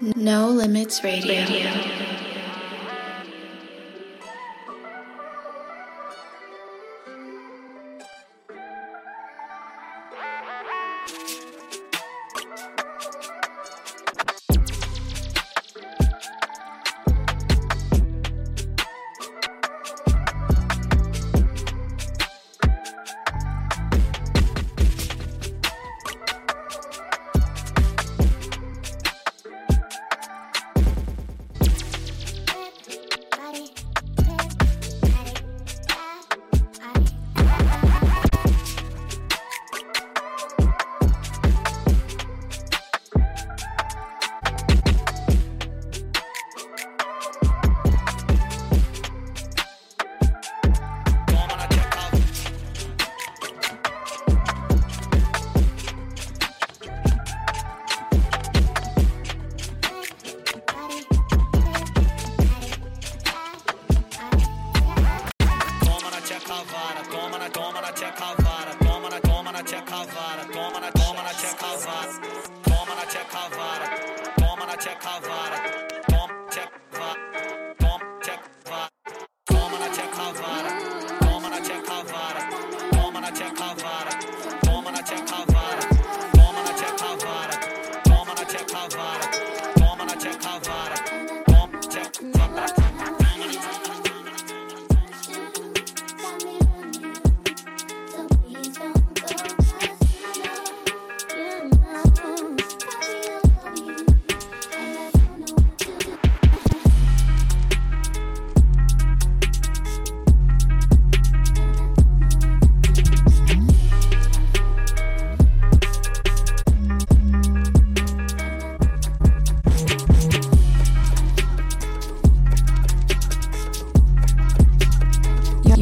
No Limits Radio. Radio.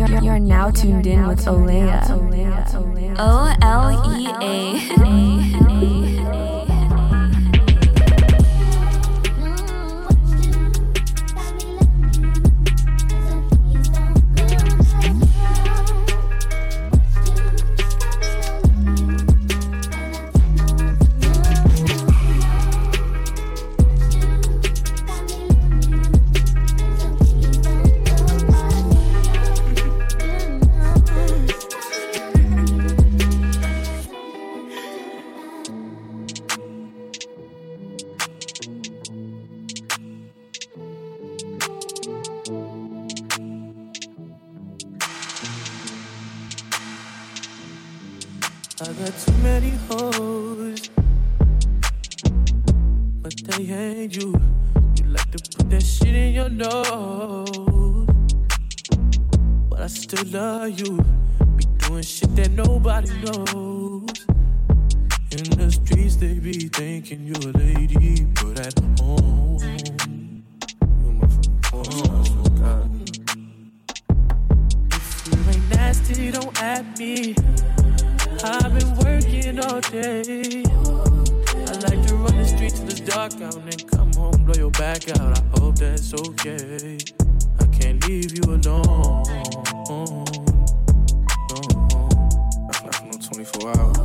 You're, you're, now tuned in with Olea. O L E A. In the streets, they be thinking you're a lady, but at home, you my home. If you ain't nasty, don't at me. I've been working all day. I like to run the streets till it's dark out and then come home, blow your back out. I hope that's okay. I can't leave you alone. 24 hours.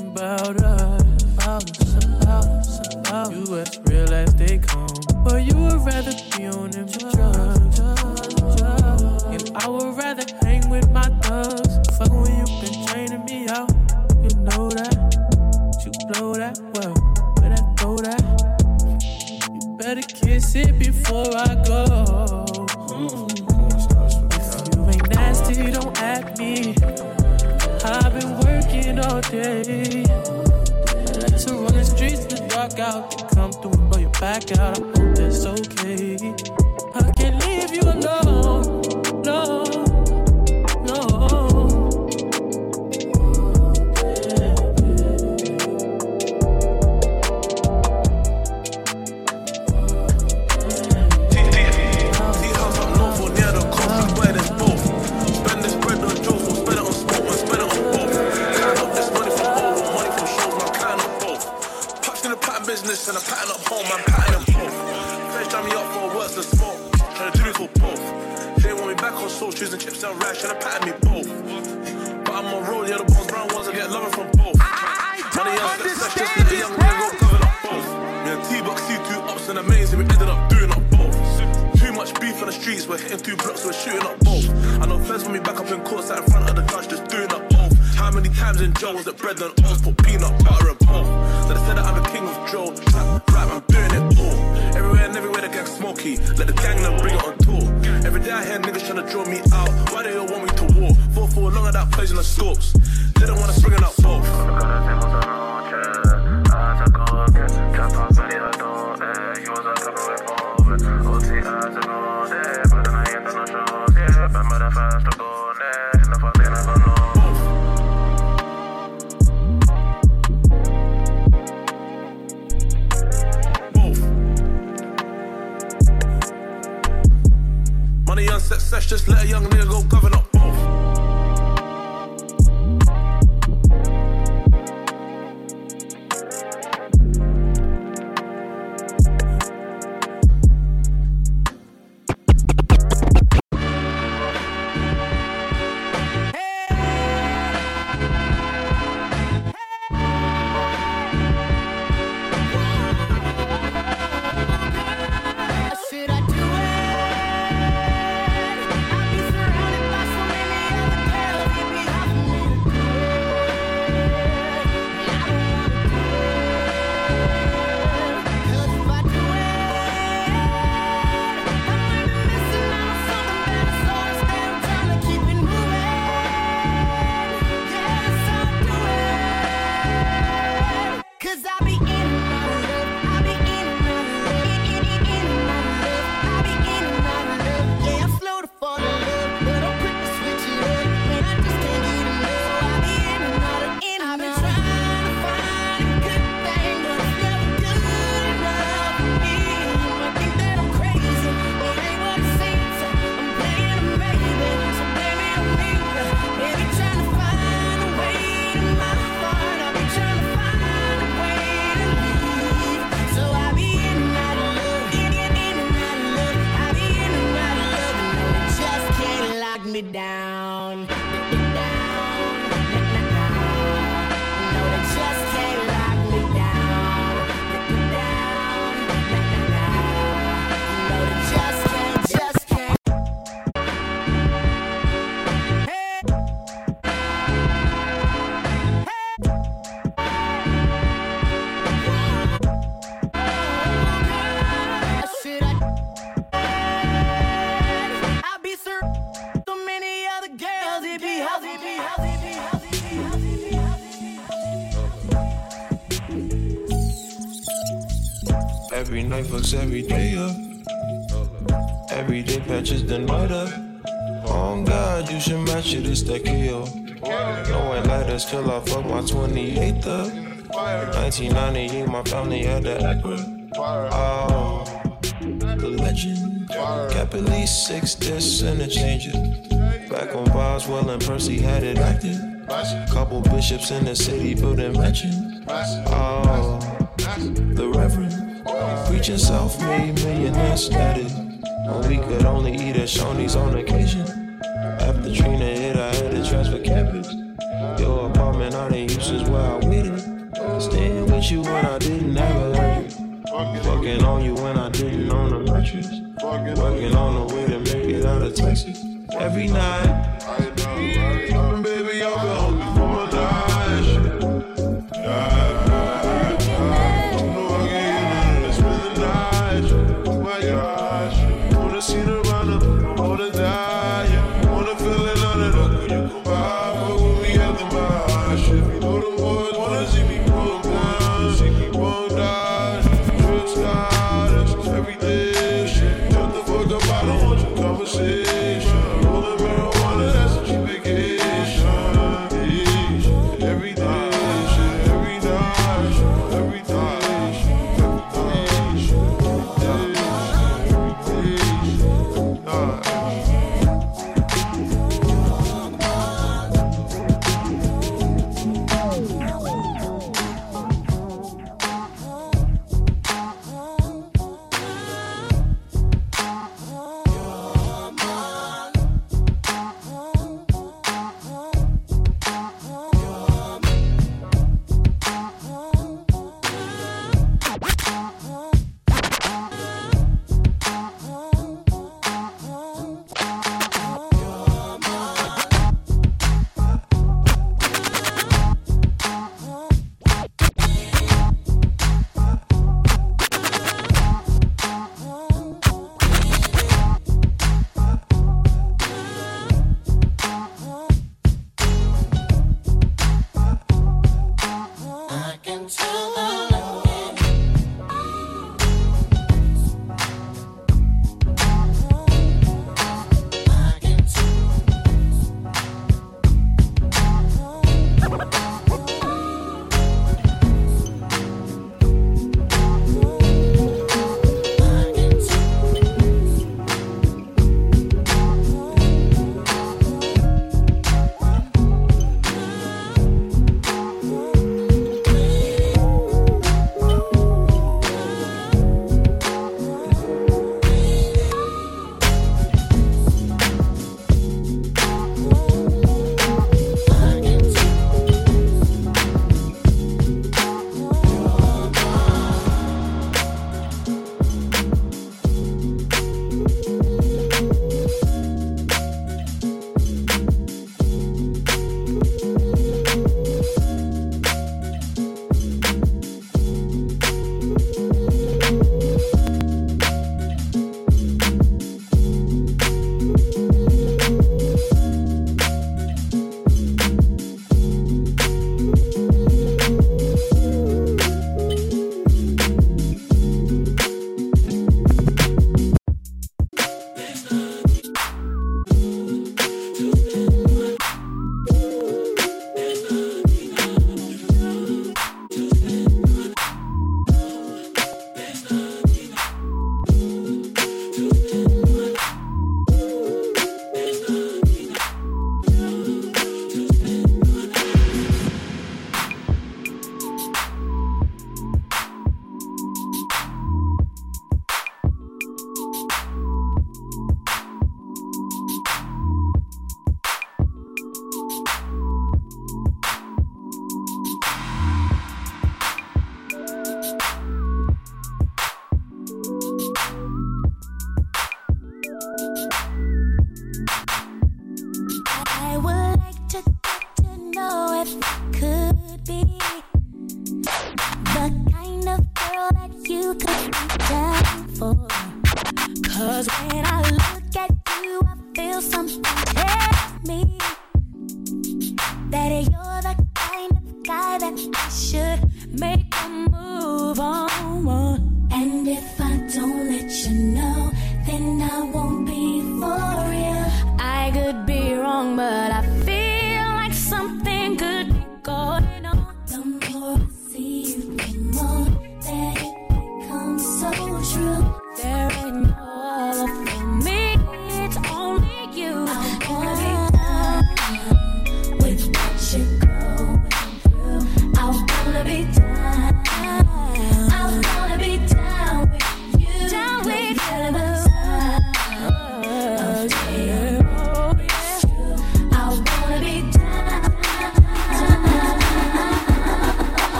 about us, about us, about us, about us. You act real as they come, but you would rather be on them. out. Come through and blow your back out. On sauce, choosing chips and rice, trying to pattern me both. But I'm on roll, yeah, the bones brown ones, I get loving from both. Money else, that's, that's just let a young man go cover up both. Yeah, T-Box, C2 ups and mains, we ended up doing up both. Too much beef on the streets, we're hitting two blocks, we're shooting up both. I know feds when me back up in court, sat in front of the judge, just doing up both. How many times in jail was it bread and oats, put peanut butter and both? So they said that I'm the king of Joe, rap, I'm doing it. Everywhere and everywhere the gang smoky, let the gang them bring it on tour. Every day I hear niggas trying to draw me out, why they all want me to war? Four for a long of that poison the scopes, they don't wanna spring it up both. Just let a young nigga go govern up me down. Down, night fucks every day up. Every day patches the night up. Oh God, you should match it, it's that one let us till I fuck my 28th up. 1998, my family had the Acura. Oh, the legend. Kept at least six discs and a changer. Back on Boswell and Percy had it active. Couple bishops in the city building mansions. Oh, the Reverend. Preaching self-made millionaire status. When we could only eat at Shoney's on occasion. After Trina hit, I had to transfer campus. Your apartment, all the uses where I waited. Staying with you when I didn't have a life. Fucking on you when I didn't own a mattress. Working on the way to make it out of Texas. Every night. You could be down for. Cause when I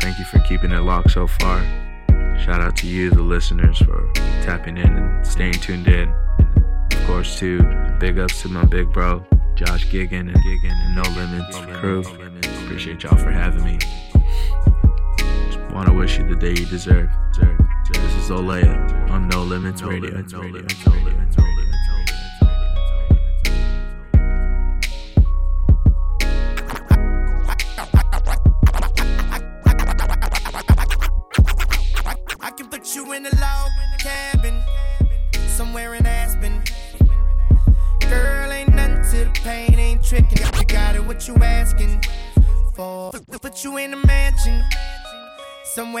Thank you for keeping it locked so far. Shout out to you, the listeners, for tapping in and staying tuned in. And of course, too, big ups to my big bro, Josh Giggin and Giggin and No Limits crew. Appreciate y'all for having me. Just want to wish you the day you deserve. deserve. This is Olea on No Limits Radio. No Limits Radio.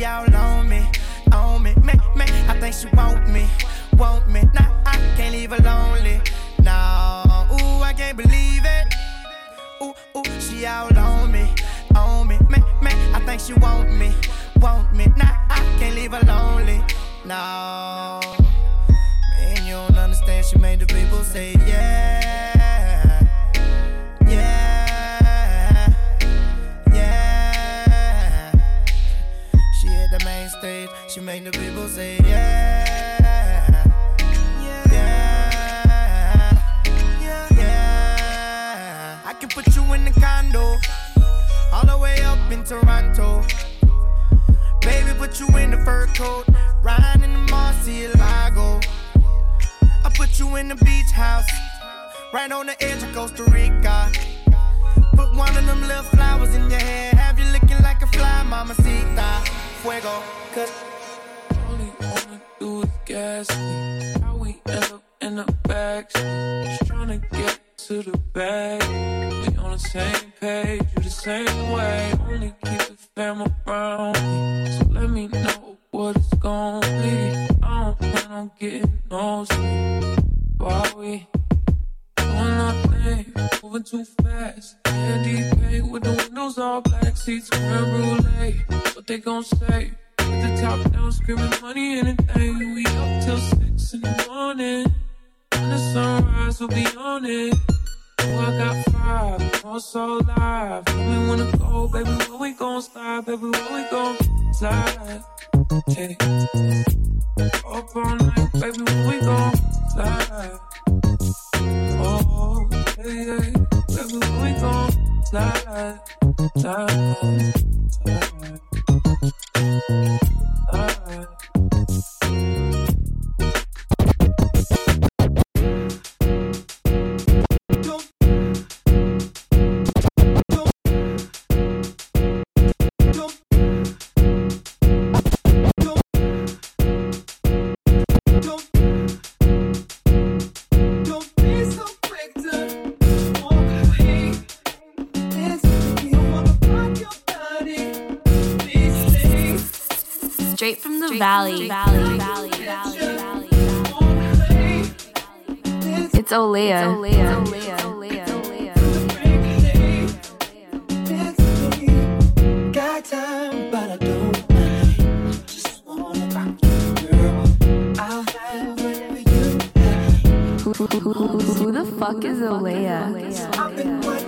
she all on me, on me, me, me. I think she want me, want me. Nah, I can't leave her lonely. Nah, ooh, I can't believe it. Ooh, ooh, she all on me, on me, me, me. I think she want me, want me. Nah, I can't leave her lonely. No, man, you don't understand. She made the people say yeah, She made the people say yeah, yeah, yeah. I can put you in the condo, all the way up in Toronto. Baby, put you in the fur coat, riding in the Murcielago. I put you in the beach house, right on the edge of Costa Rica. More so live. Where we wanna go, baby? Where we gon' slide, baby? Where we gon' slide? Hey. Up all night, baby. Where we gon' slide? Oh, hey, hey, baby. Where we gon'? Slide, slide, slide. It's Olea. It's Olea. It's Olea. Who, who, who, who the fuck is Olea?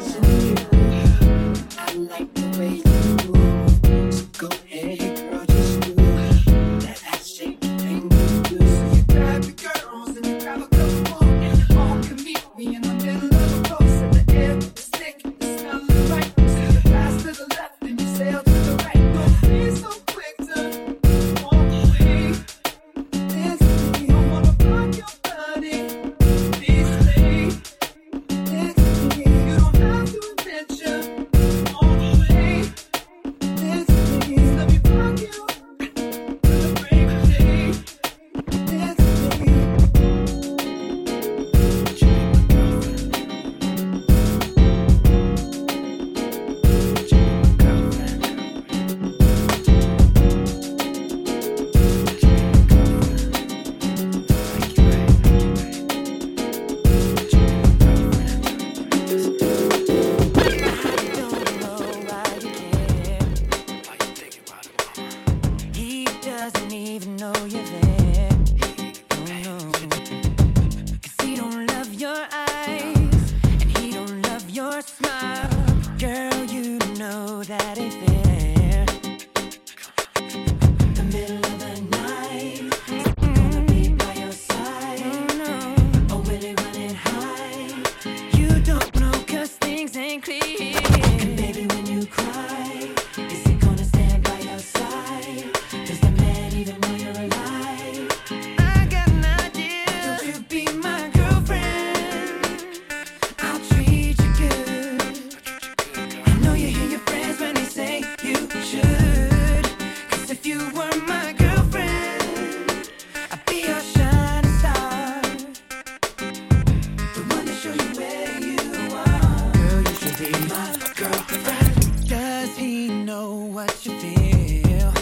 what you feel.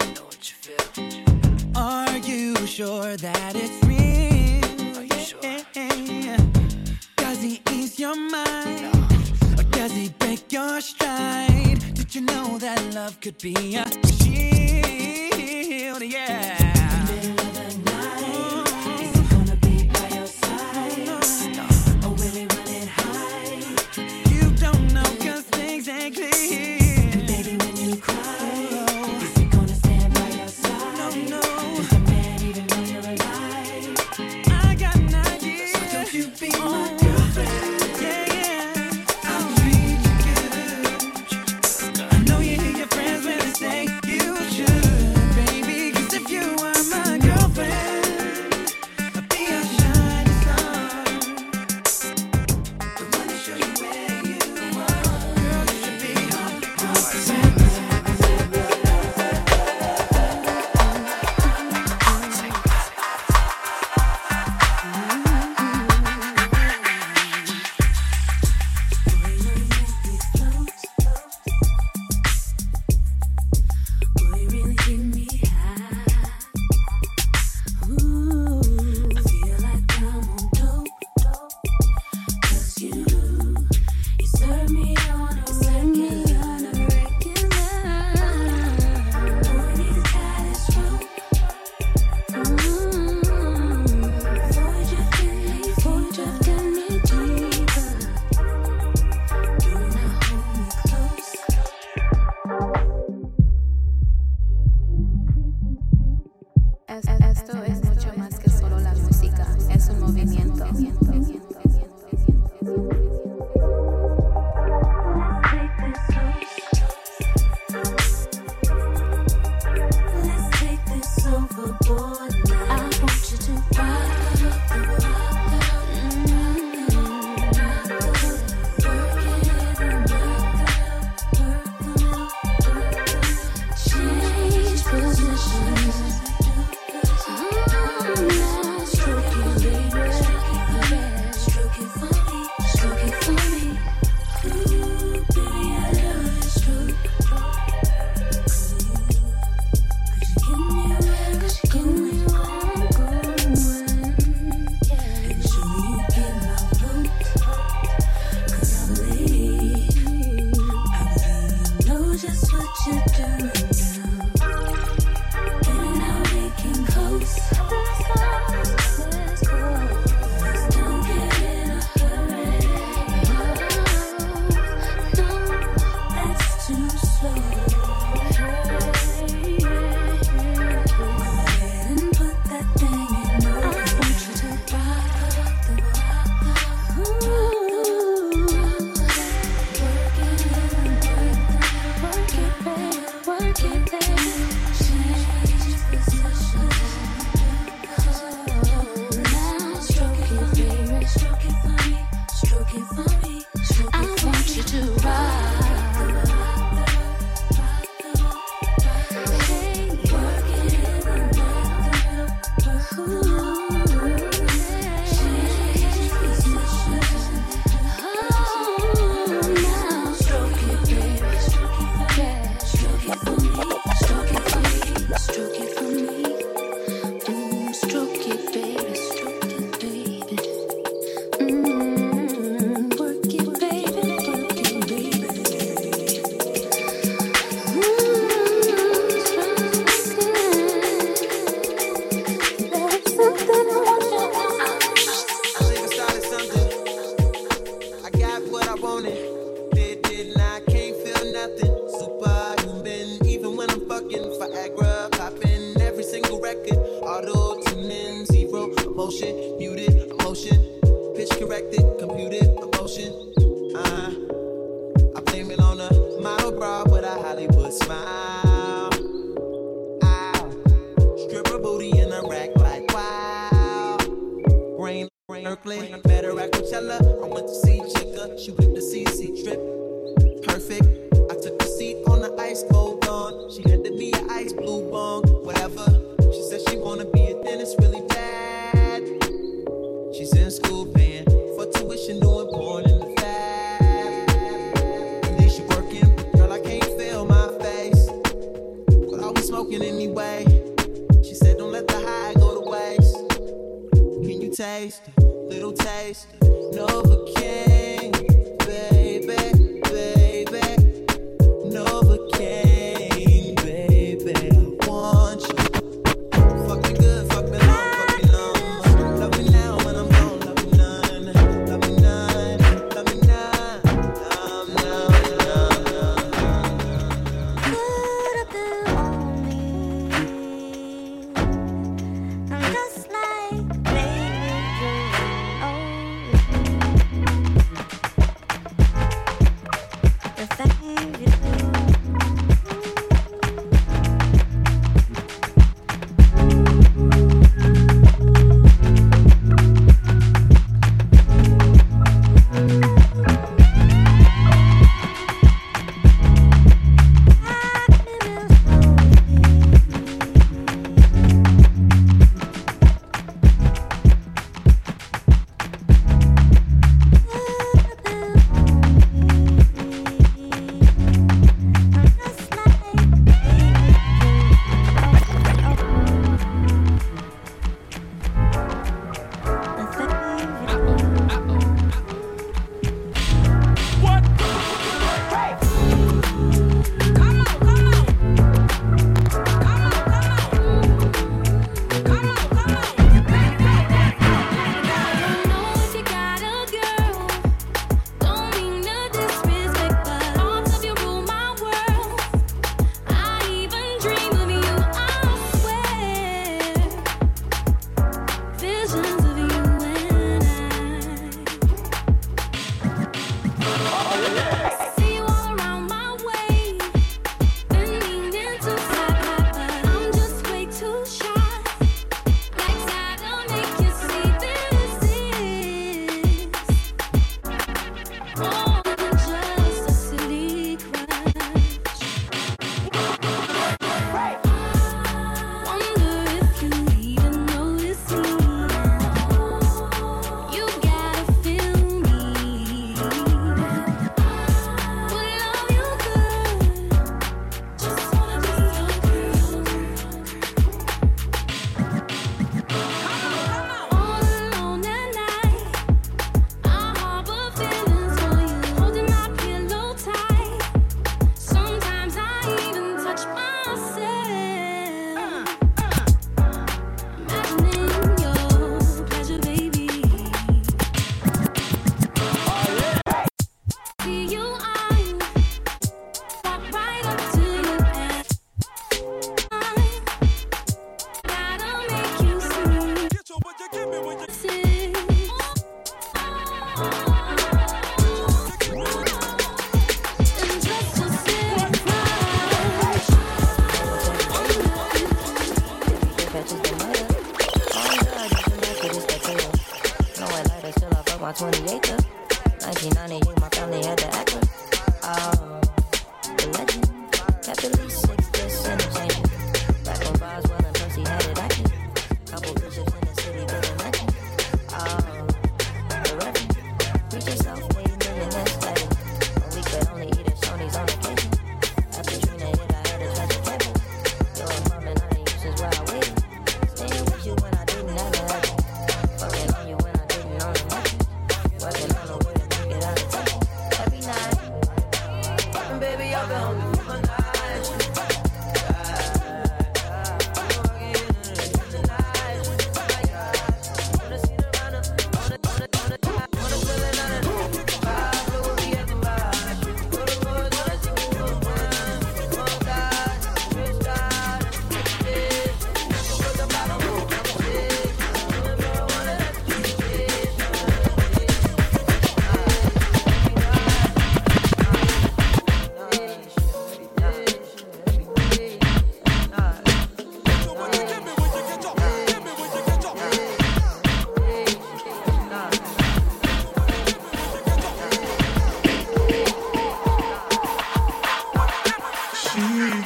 You know what you feel. Are you sure that it's real? Are you sure? Does he ease your mind? No. Or does he break your stride? Did you know that love could be a shield? Zero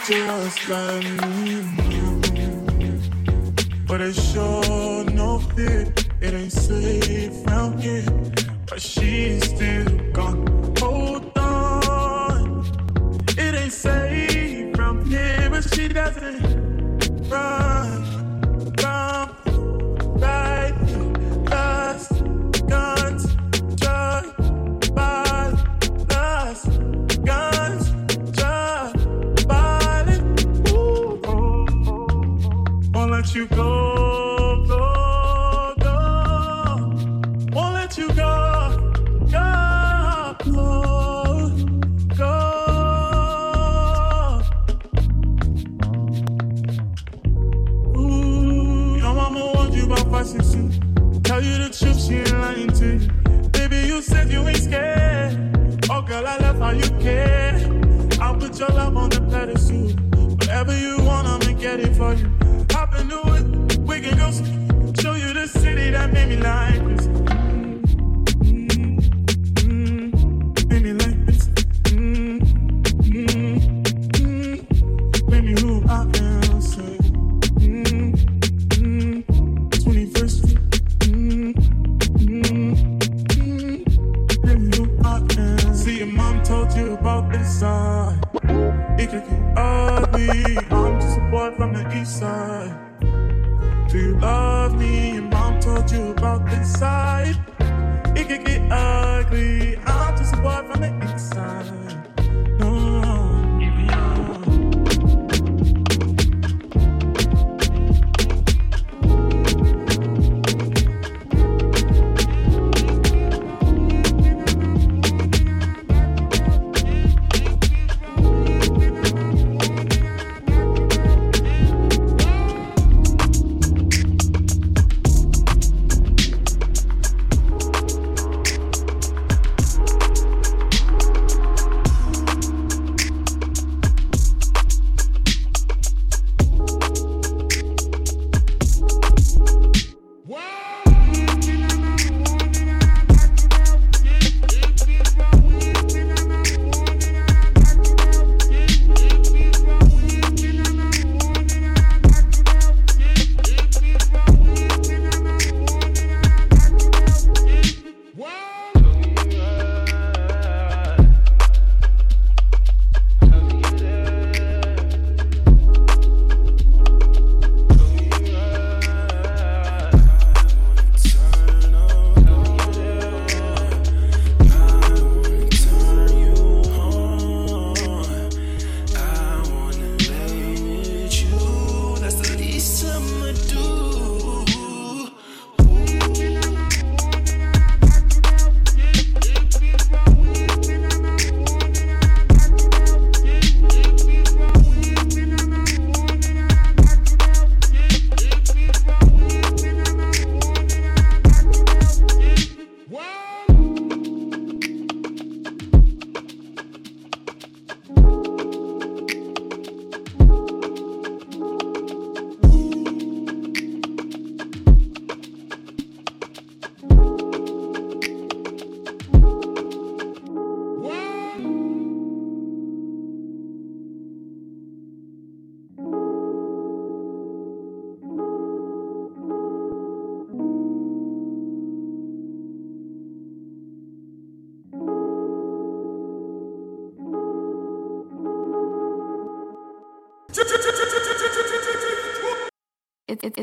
just like me. But it sure no fit, it ain't safe out here. But she's still gone. Hold on, it ain't safe from here, but she doesn't. ready for. you about inside. get ah. Uh,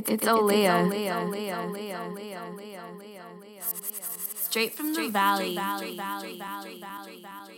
It's Olea. Straight from the valley.